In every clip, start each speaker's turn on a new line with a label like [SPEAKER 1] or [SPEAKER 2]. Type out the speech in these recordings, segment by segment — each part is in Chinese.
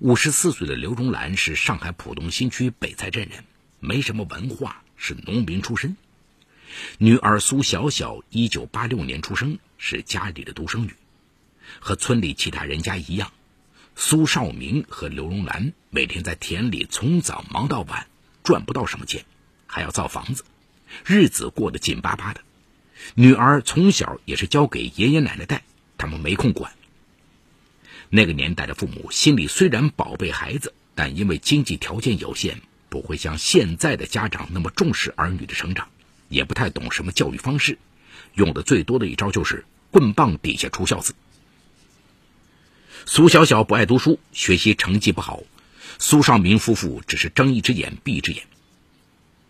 [SPEAKER 1] 五十四岁的刘荣兰是上海浦东新区北蔡镇人，没什么文化，是农民出身。女儿苏小小一九八六年出生，是家里的独生女，和村里其他人家一样。苏少明和刘荣兰每天在田里从早忙到晚，赚不到什么钱，还要造房子，日子过得紧巴巴的。女儿从小也是交给爷爷奶奶带，他们没空管。那个年代的父母心里虽然宝贝孩子，但因为经济条件有限，不会像现在的家长那么重视儿女的成长，也不太懂什么教育方式，用的最多的一招就是棍棒底下出孝子。苏小小不爱读书，学习成绩不好，苏少明夫妇只是睁一只眼闭一只眼。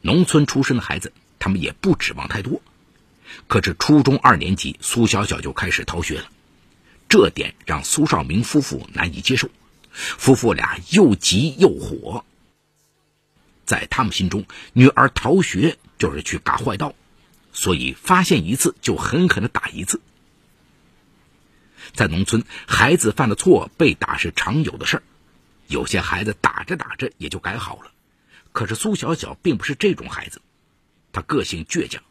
[SPEAKER 1] 农村出身的孩子，他们也不指望太多。可是初中二年级，苏小小就开始逃学了，这点让苏少明夫妇难以接受，夫妇俩又急又火。在他们心中，女儿逃学就是去嘎坏道，所以发现一次就狠狠的打一次。在农村，孩子犯了错被打是常有的事儿，有些孩子打着打着也就改好了。可是苏小小并不是这种孩子，她个性倔强。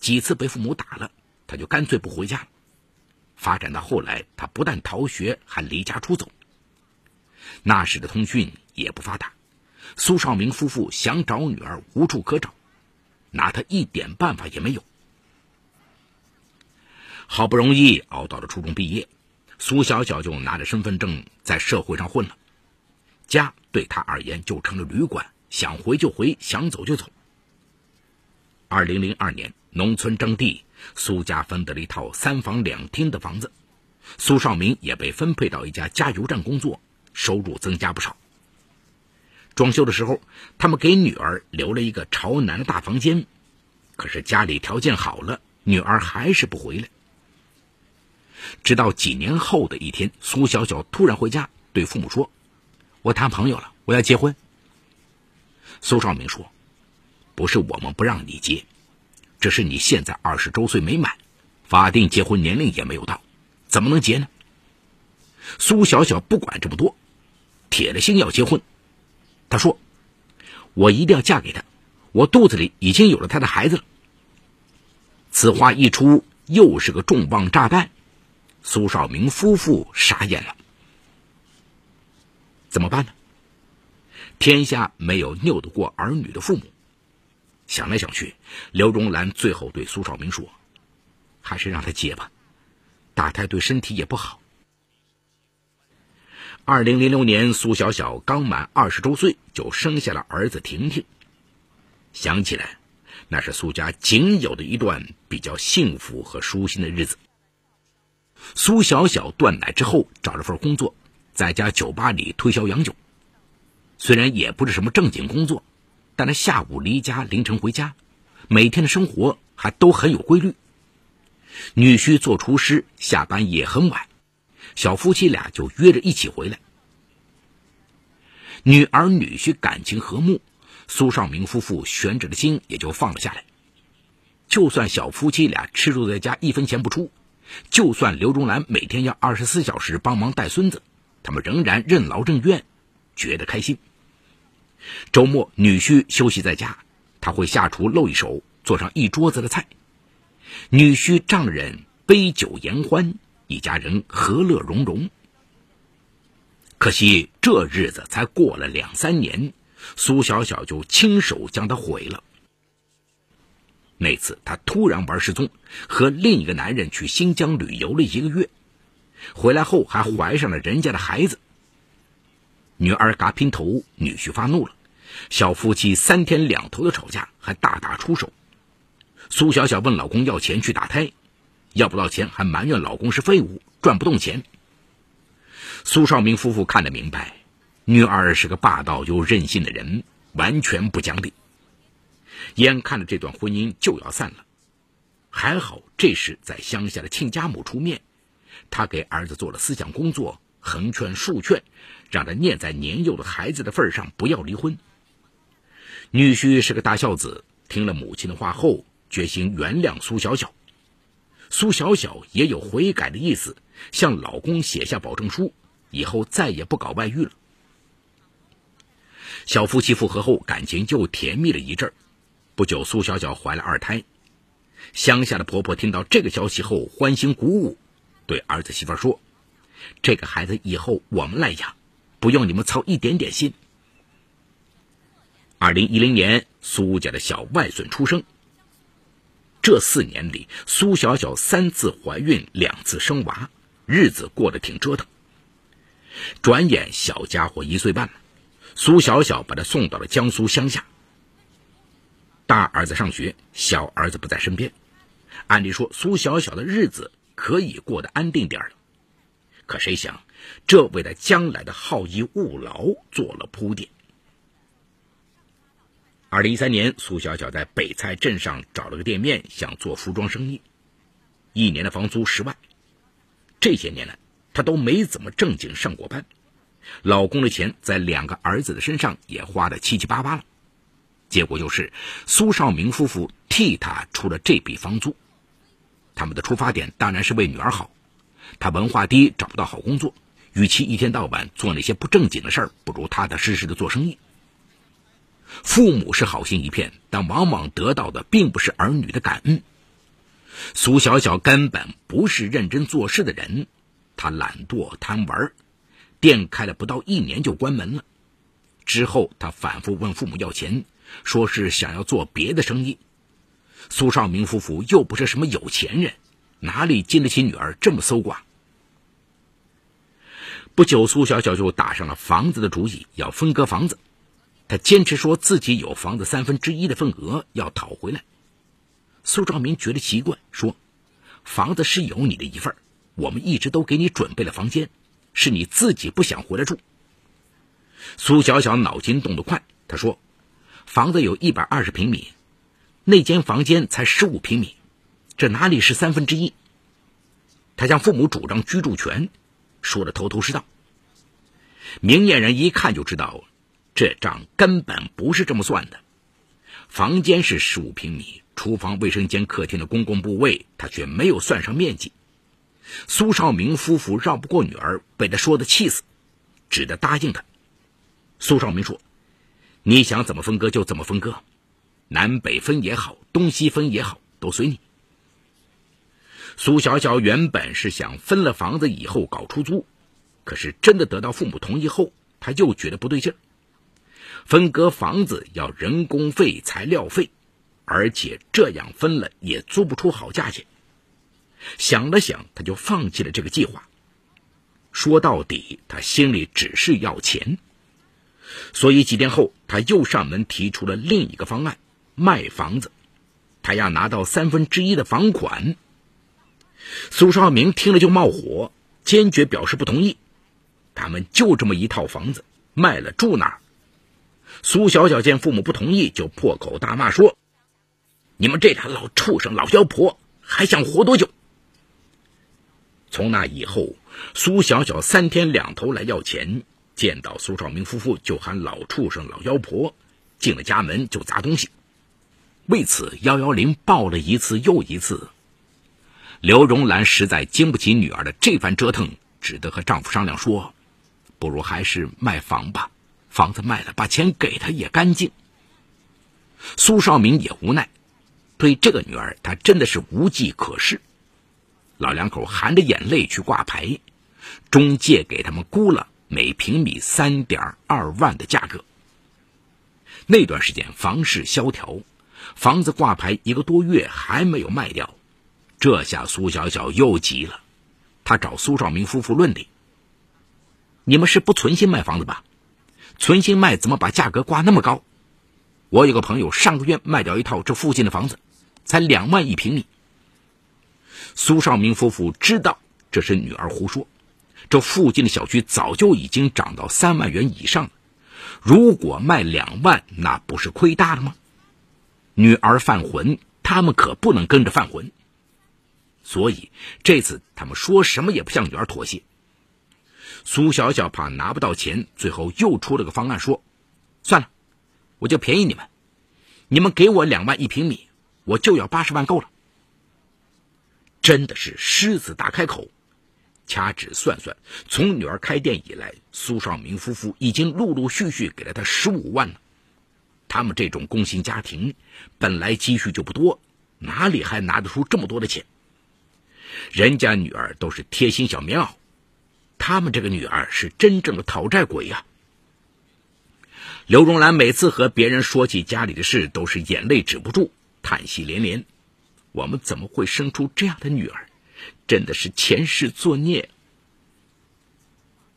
[SPEAKER 1] 几次被父母打了，她就干脆不回家。发展到后来，他不但逃学，还离家出走。那时的通讯也不发达，苏少明夫妇想找女儿无处可找，拿他一点办法也没有。好不容易熬到了初中毕业，苏小小就拿着身份证在社会上混了，家对他而言就成了旅馆，想回就回，想走就走。二零零二年。农村征地，苏家分得了一套三房两厅的房子，苏少明也被分配到一家加油站工作，收入增加不少。装修的时候，他们给女儿留了一个朝南的大房间，可是家里条件好了，女儿还是不回来。直到几年后的一天，苏小小突然回家，对父母说：“我谈朋友了，我要结婚。”苏少明说：“不是我们不让你结。”这是你现在二十周岁没满，法定结婚年龄也没有到，怎么能结呢？苏小小不管这么多，铁了心要结婚。他说：“我一定要嫁给他，我肚子里已经有了他的孩子了。”此话一出，又是个重磅炸弹。苏少明夫妇傻眼了，怎么办呢？天下没有拗得过儿女的父母。想来想去，刘荣兰最后对苏少明说：“还是让他结吧，打胎对身体也不好。”二零零六年，苏小小刚满二十周岁，就生下了儿子婷婷。想起来，那是苏家仅有的一段比较幸福和舒心的日子。苏小小断奶之后，找了份工作，在家酒吧里推销洋酒，虽然也不是什么正经工作。但他下午离家，凌晨回家，每天的生活还都很有规律。女婿做厨师，下班也很晚，小夫妻俩就约着一起回来。女儿女婿感情和睦，苏少明夫妇悬着的心也就放了下来。就算小夫妻俩吃住在家，一分钱不出；就算刘忠兰每天要二十四小时帮忙带孙子，他们仍然任劳任怨，觉得开心。周末，女婿休息在家，他会下厨露一手，做上一桌子的菜。女婿丈人杯酒言欢，一家人和乐融融。可惜这日子才过了两三年，苏小小就亲手将他毁了。那次，她突然玩失踪，和另一个男人去新疆旅游了一个月，回来后还怀上了人家的孩子。女儿嘎姘头，女婿发怒了，小夫妻三天两头的吵架，还大打出手。苏小小问老公要钱去打胎，要不到钱还埋怨老公是废物，赚不动钱。苏少明夫妇看得明白，女儿是个霸道又任性的人，完全不讲理。眼看着这段婚姻就要散了，还好这时在乡下的亲家母出面，她给儿子做了思想工作。横劝竖劝，让他念在年幼的孩子的份上不要离婚。女婿是个大孝子，听了母亲的话后，决心原谅苏小小。苏小小也有悔改的意思，向老公写下保证书，以后再也不搞外遇了。小夫妻复合后，感情又甜蜜了一阵不久，苏小小怀了二胎。乡下的婆婆听到这个消息后，欢欣鼓舞，对儿子媳妇说：“这个孩子以后我们来养，不用你们操一点点心。”二零一零年，苏家的小外孙出生。这四年里，苏小小三次怀孕，两次生娃，日子过得挺折腾。转眼，小家伙一岁半了，苏小小把他送到了江苏乡下。大儿子上学，小儿子不在身边。按理说，苏小小的日子可以过得安定点了。可谁想，这为他将来的好逸恶劳做了铺垫。二零一三年，苏小小在北蔡镇上找了个店面，想做服装生意。一年的房租十万。这些年来，她都没怎么正经上过班。老公的钱在两个儿子的身上也花的七七八八了。结果就是，苏少明夫妇替她出了这笔房租。他们的出发点当然是为女儿好。她文化低，找不到好工作，与其一天到晚做那些不正经的事儿，不如踏踏实实的做生意。父母是好心一片，但往往得到的并不是儿女的感恩。苏小小根本不是认真做事的人，她懒惰贪玩，店开了不到一年就关门了。之后，她反复问父母要钱，说是想要做别的生意。苏少明夫妇又不是什么有钱人，哪里经得起女儿这么搜刮？不久，苏小小就打上了房子的主意，要分割房子。他坚持说自己有房子三分之一的份额要讨回来。苏兆明觉得奇怪，说：“房子是有你的一份，我们一直都给你准备了房间，是你自己不想回来住。”苏小小脑筋动得快，他说：“房子有一百二十平米，那间房间才十五平米，这哪里是三分之一？”他向父母主张居住权，说的头头是道。明眼人一看就知道。这账根本不是这么算的。房间是十五平米，厨房、卫生间、客厅的公共部位，他却没有算上面积。苏少明夫妇绕不过女儿，被他说的气死，只得答应他。苏少明说：“你想怎么分割就怎么分割，南北分也好，东西分也好，都随你。”苏小小原本是想分了房子以后搞出租，可是真的得到父母同意后，他又觉得不对劲儿。分割房子要人工费、材料费，而且这样分了也租不出好价钱。想了想，他就放弃了这个计划。说到底，他心里只是要钱。所以几天后，他又上门提出了另一个方案：卖房子。他要拿到三分之一的房款。苏少明听了就冒火，坚决表示不同意。他们就这么一套房子，卖了住哪儿？苏小小见父母不同意，就破口大骂说：“你们这俩老畜生、老妖婆，还想活多久？”从那以后，苏小小三天两头来要钱，见到苏少明夫妇就喊老畜生、老妖婆，进了家门就砸东西。为此，幺幺零报了一次又一次。刘荣兰实在经不起女儿的这番折腾，只得和丈夫商量说：“不如还是卖房吧。”房子卖了，把钱给他也干净。苏少明也无奈，对这个女儿，他真的是无计可施。老两口含着眼泪去挂牌，中介给他们估了每平米三点二万的价格。那段时间房市萧条，房子挂牌一个多月还没有卖掉，这下苏小小又急了，他找苏少明夫妇论理：“你们是不存心卖房子吧？”存心卖，怎么把价格挂那么高？我有个朋友上个月卖掉一套这附近的房子，才两万一平米。苏少明夫妇知道这是女儿胡说，这附近的小区早就已经涨到三万元以上了。如果卖两万，那不是亏大了吗？女儿犯浑，他们可不能跟着犯浑。所以这次他们说什么也不向女儿妥协。苏小小怕拿不到钱，最后又出了个方案，说：“算了，我就便宜你们，你们给我两万一平米，我就要八十万够了。”真的是狮子大开口，掐指算算，从女儿开店以来，苏少明夫妇已经陆陆续续给了他十五万了。他们这种工薪家庭，本来积蓄就不多，哪里还拿得出这么多的钱？人家女儿都是贴心小棉袄，他们这个女儿是真正的讨债鬼呀！刘荣兰每次和别人说起家里的事，都是眼泪止不住，叹息连连。我们怎么会生出这样的女儿？真的是前世作孽。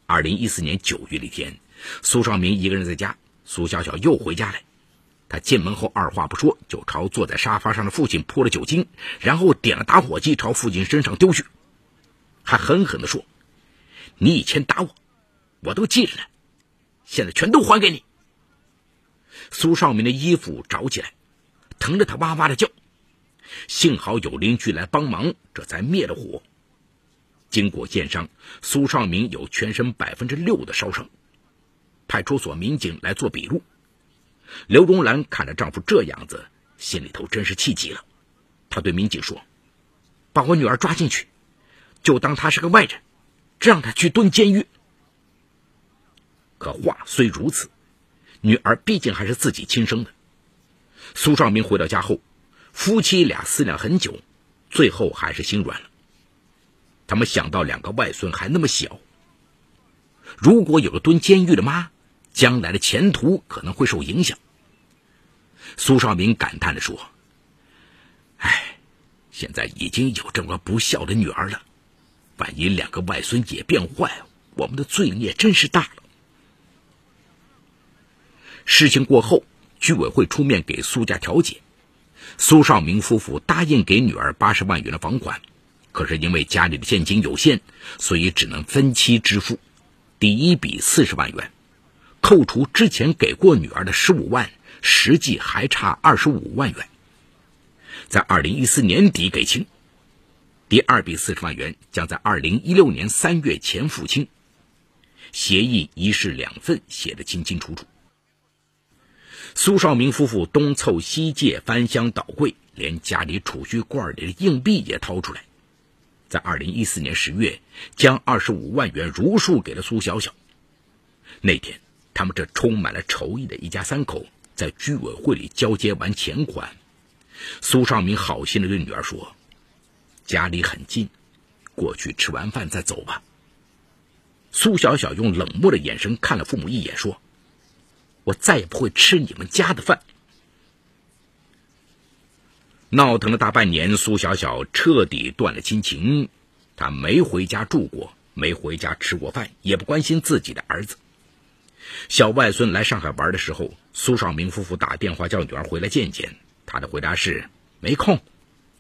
[SPEAKER 1] 二零一四年九月的一天，苏少明一个人在家，苏小小又回家来。他进门后二话不说，就朝坐在沙发上的父亲泼了酒精，然后点了打火机朝父亲身上丢去，还狠狠地说：“你以前打我，我都记着呢，现在全都还给你。”苏少明的衣服着起来，疼得他哇哇的叫。幸好有邻居来帮忙，这才灭了火。经过验伤，苏少明有全身百分之六的烧伤。派出所民警来做笔录。刘荣兰看着丈夫这样子，心里头真是气极了。她对民警说：“把我女儿抓进去，就当她是个外人，让她去蹲监狱。”可话虽如此。女儿毕竟还是自己亲生的。苏少明回到家后，夫妻俩思量很久，最后还是心软了。他们想到两个外孙还那么小，如果有个蹲监狱的妈，将来的前途可能会受影响。苏少明感叹地说：“哎，现在已经有这么不孝的女儿了，万一两个外孙也变坏，我们的罪孽真是大了。”事情过后，居委会出面给苏家调解，苏少明夫妇答应给女儿八十万元的房款，可是因为家里的现金有限，所以只能分期支付。第一笔四十万元，扣除之前给过女儿的十五万，实际还差二十五万元，在二零一四年底给清。第二笔四十万元将在二零一六年三月前付清，协议一式两份，写得清清楚楚。苏少明夫妇东凑西借，翻箱倒柜，连家里储蓄罐里的硬币也掏出来，在二零一四年十月，将二十五万元如数给了苏小小。那天，他们这充满了仇意的一家三口在居委会里交接完钱款，苏少明好心的对女儿说：“家里很近，过去吃完饭再走吧。”苏小小用冷漠的眼神看了父母一眼，说。我再也不会吃你们家的饭。闹腾了大半年，苏小小彻底断了亲情。她没回家住过，没回家吃过饭，也不关心自己的儿子。小外孙来上海玩的时候，苏少明夫妇打电话叫女儿回来见见，他的回答是没空，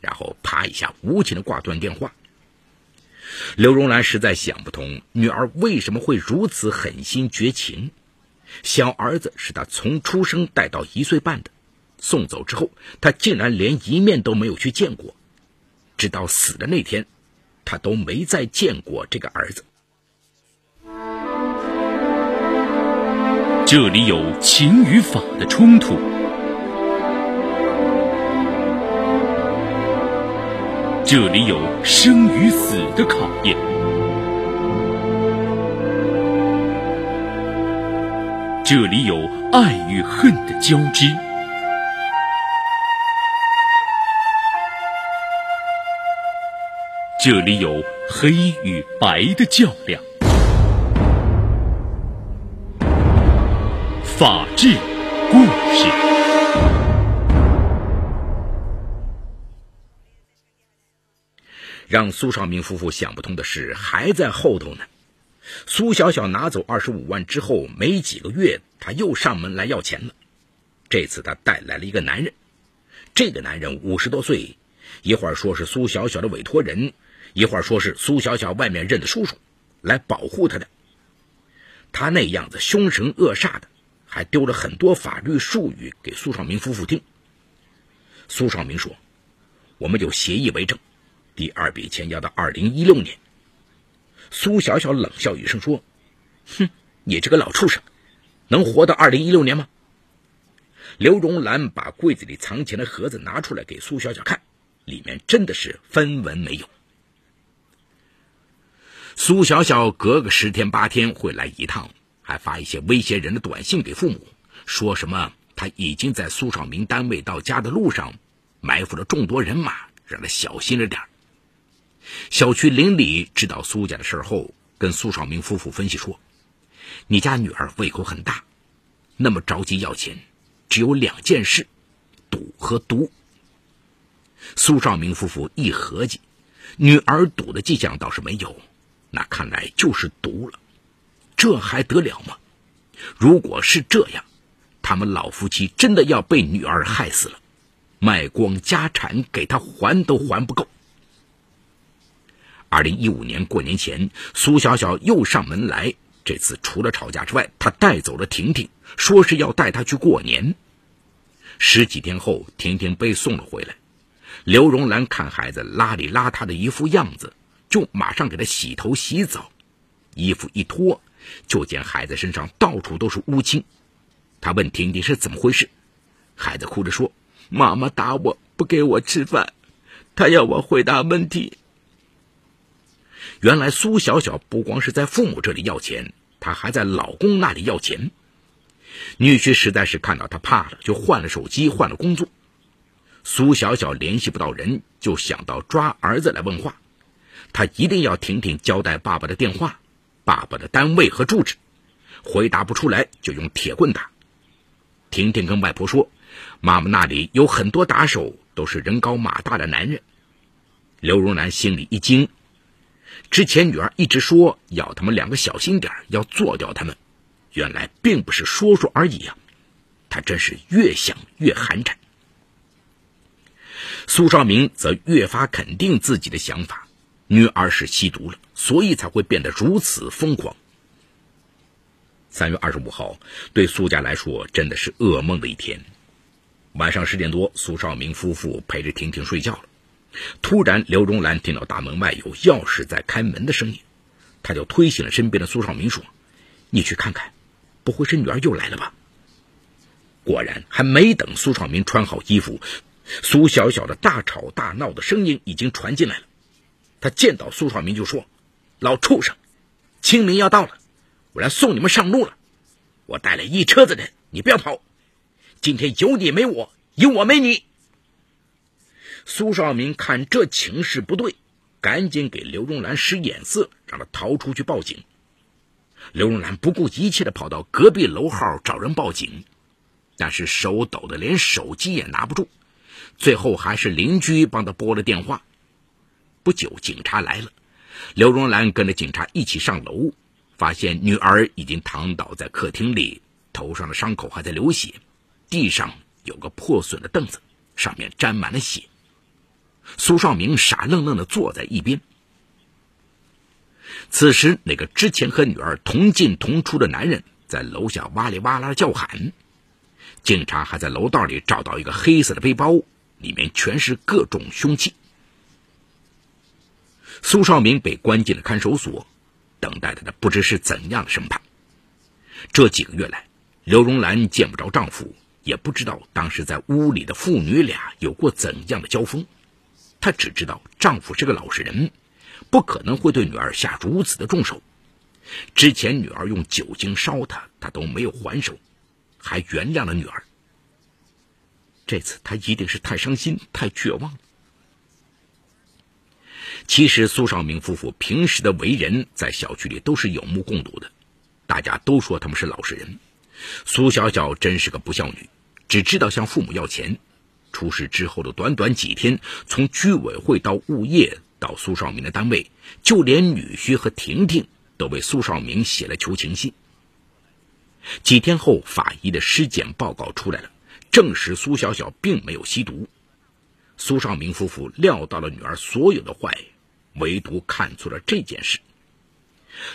[SPEAKER 1] 然后啪一下无情的挂断电话。刘荣兰实在想不通，女儿为什么会如此狠心绝情。小儿子是他从出生带到一岁半的，送走之后，他竟然连一面都没有去见过，直到死的那天，他都没再见过这个儿子。
[SPEAKER 2] 这里有情与法的冲突，这里有生与死的考验。这里有爱与恨的交织，这里有黑与白的较量。法治故事，
[SPEAKER 1] 让苏少明夫妇想不通的事还在后头呢。苏小小拿走二十五万之后，没几个月，他又上门来要钱了。这次他带来了一个男人，这个男人五十多岁，一会儿说是苏小小的委托人，一会儿说是苏小小外面认的叔叔，来保护他的。他那样子凶神恶煞的，还丢了很多法律术语给苏少明夫妇听。苏少明说：“我们有协议为证，第二笔钱要到二零一六年。”苏小小冷笑一声说：“哼，你这个老畜生，能活到二零一六年吗？”刘荣兰把柜子里藏钱的盒子拿出来给苏小小看，里面真的是分文没有。苏小小隔个十天八天会来一趟，还发一些威胁人的短信给父母，说什么他已经在苏少明单位到家的路上埋伏了众多人马，让他小心着点儿小区邻里知道苏家的事后，跟苏少明夫妇分析说：“你家女儿胃口很大，那么着急要钱，只有两件事：赌和毒。”苏少明夫妇一合计，女儿赌的迹象倒是没有，那看来就是毒了。这还得了吗？如果是这样，他们老夫妻真的要被女儿害死了，卖光家产给他还都还不够。二零一五年过年前，苏小小又上门来。这次除了吵架之外，他带走了婷婷，说是要带她去过年。十几天后，婷婷被送了回来。刘荣兰看孩子邋里邋遢的一副样子，就马上给他洗头洗澡。衣服一脱，就见孩子身上到处都是乌青。他问婷婷是怎么回事，孩子哭着说：“妈妈打我，不给我吃饭，她要我回答问题。”原来苏小小不光是在父母这里要钱，她还在老公那里要钱。女婿实在是看到她怕了，就换了手机，换了工作。苏小小联系不到人，就想到抓儿子来问话。她一定要婷婷交代爸爸的电话、爸爸的单位和住址，回答不出来就用铁棍打。婷婷跟外婆说，妈妈那里有很多打手，都是人高马大的男人。刘荣兰心里一惊。之前女儿一直说要他们两个小心点要做掉他们，原来并不是说说而已呀！他真是越想越寒碜。苏少明则越发肯定自己的想法，女儿是吸毒了，所以才会变得如此疯狂。三月二十五号，对苏家来说真的是噩梦的一天。晚上十点多，苏少明夫妇陪着婷婷睡觉了。突然，刘荣兰听到大门外有钥匙在开门的声音，他就推醒了身边的苏少明，说：“你去看看，不会是女儿又来了吧？”果然，还没等苏少明穿好衣服，苏小小的大吵大闹的声音已经传进来了。他见到苏少明就说：“老畜生，清明要到了，我来送你们上路了。我带了一车子人，你不要跑。今天有你没我，有我没你。”苏少明看这情势不对，赶紧给刘荣兰使眼色，让他逃出去报警。刘荣兰不顾一切的跑到隔壁楼号找人报警，但是手抖的连手机也拿不住，最后还是邻居帮他拨了电话。不久，警察来了，刘荣兰跟着警察一起上楼，发现女儿已经躺倒在客厅里，头上的伤口还在流血，地上有个破损的凳子，上面沾满了血。苏少明傻愣愣的坐在一边。此时，那个之前和女儿同进同出的男人在楼下哇里哇啦叫喊。警察还在楼道里找到一个黑色的背包，里面全是各种凶器。苏少明被关进了看守所，等待他的不知是怎样的审判。这几个月来，刘荣兰见不着丈夫，也不知道当时在屋里的父女俩有过怎样的交锋。她只知道丈夫是个老实人，不可能会对女儿下如此的重手。之前女儿用酒精烧他，他都没有还手，还原谅了女儿。这次他一定是太伤心、太绝望。其实苏少明夫妇平时的为人，在小区里都是有目共睹的，大家都说他们是老实人。苏小小真是个不孝女，只知道向父母要钱。出事之后的短短几天，从居委会到物业到苏少明的单位，就连女婿和婷婷都为苏少明写了求情信。几天后，法医的尸检报告出来了，证实苏小小并没有吸毒。苏少明夫妇料到了女儿所有的坏，唯独看错了这件事。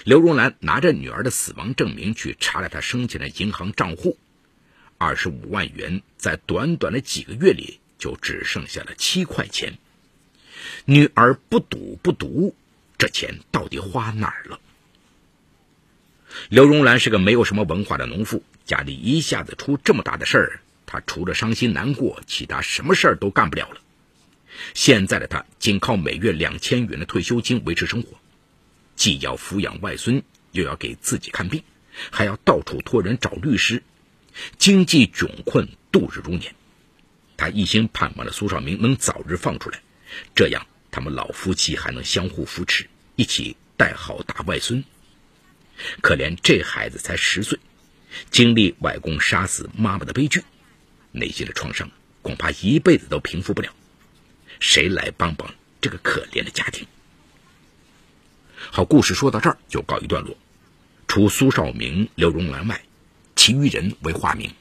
[SPEAKER 1] 刘荣兰拿着女儿的死亡证明去查了她生前的银行账户。二十五万元在短短的几个月里就只剩下了七块钱。女儿不赌不读，这钱到底花哪儿了？刘荣兰是个没有什么文化的农妇，家里一下子出这么大的事儿，她除了伤心难过，其他什么事儿都干不了了。现在的他仅靠每月两千元的退休金维持生活。既要抚养外孙，又要给自己看病，还要到处托人找律师，经济窘困，度日如年。他一心盼望着苏少明能早日放出来，这样他们老夫妻还能相互扶持，一起带好大外孙。可怜这孩子才十岁，经历外公杀死妈妈的悲剧，内心的创伤恐怕一辈子都平复不了。谁来帮帮这个可怜的家庭？好，故事说到这儿就告一段落。除苏少明、刘荣兰外，其余人为化名。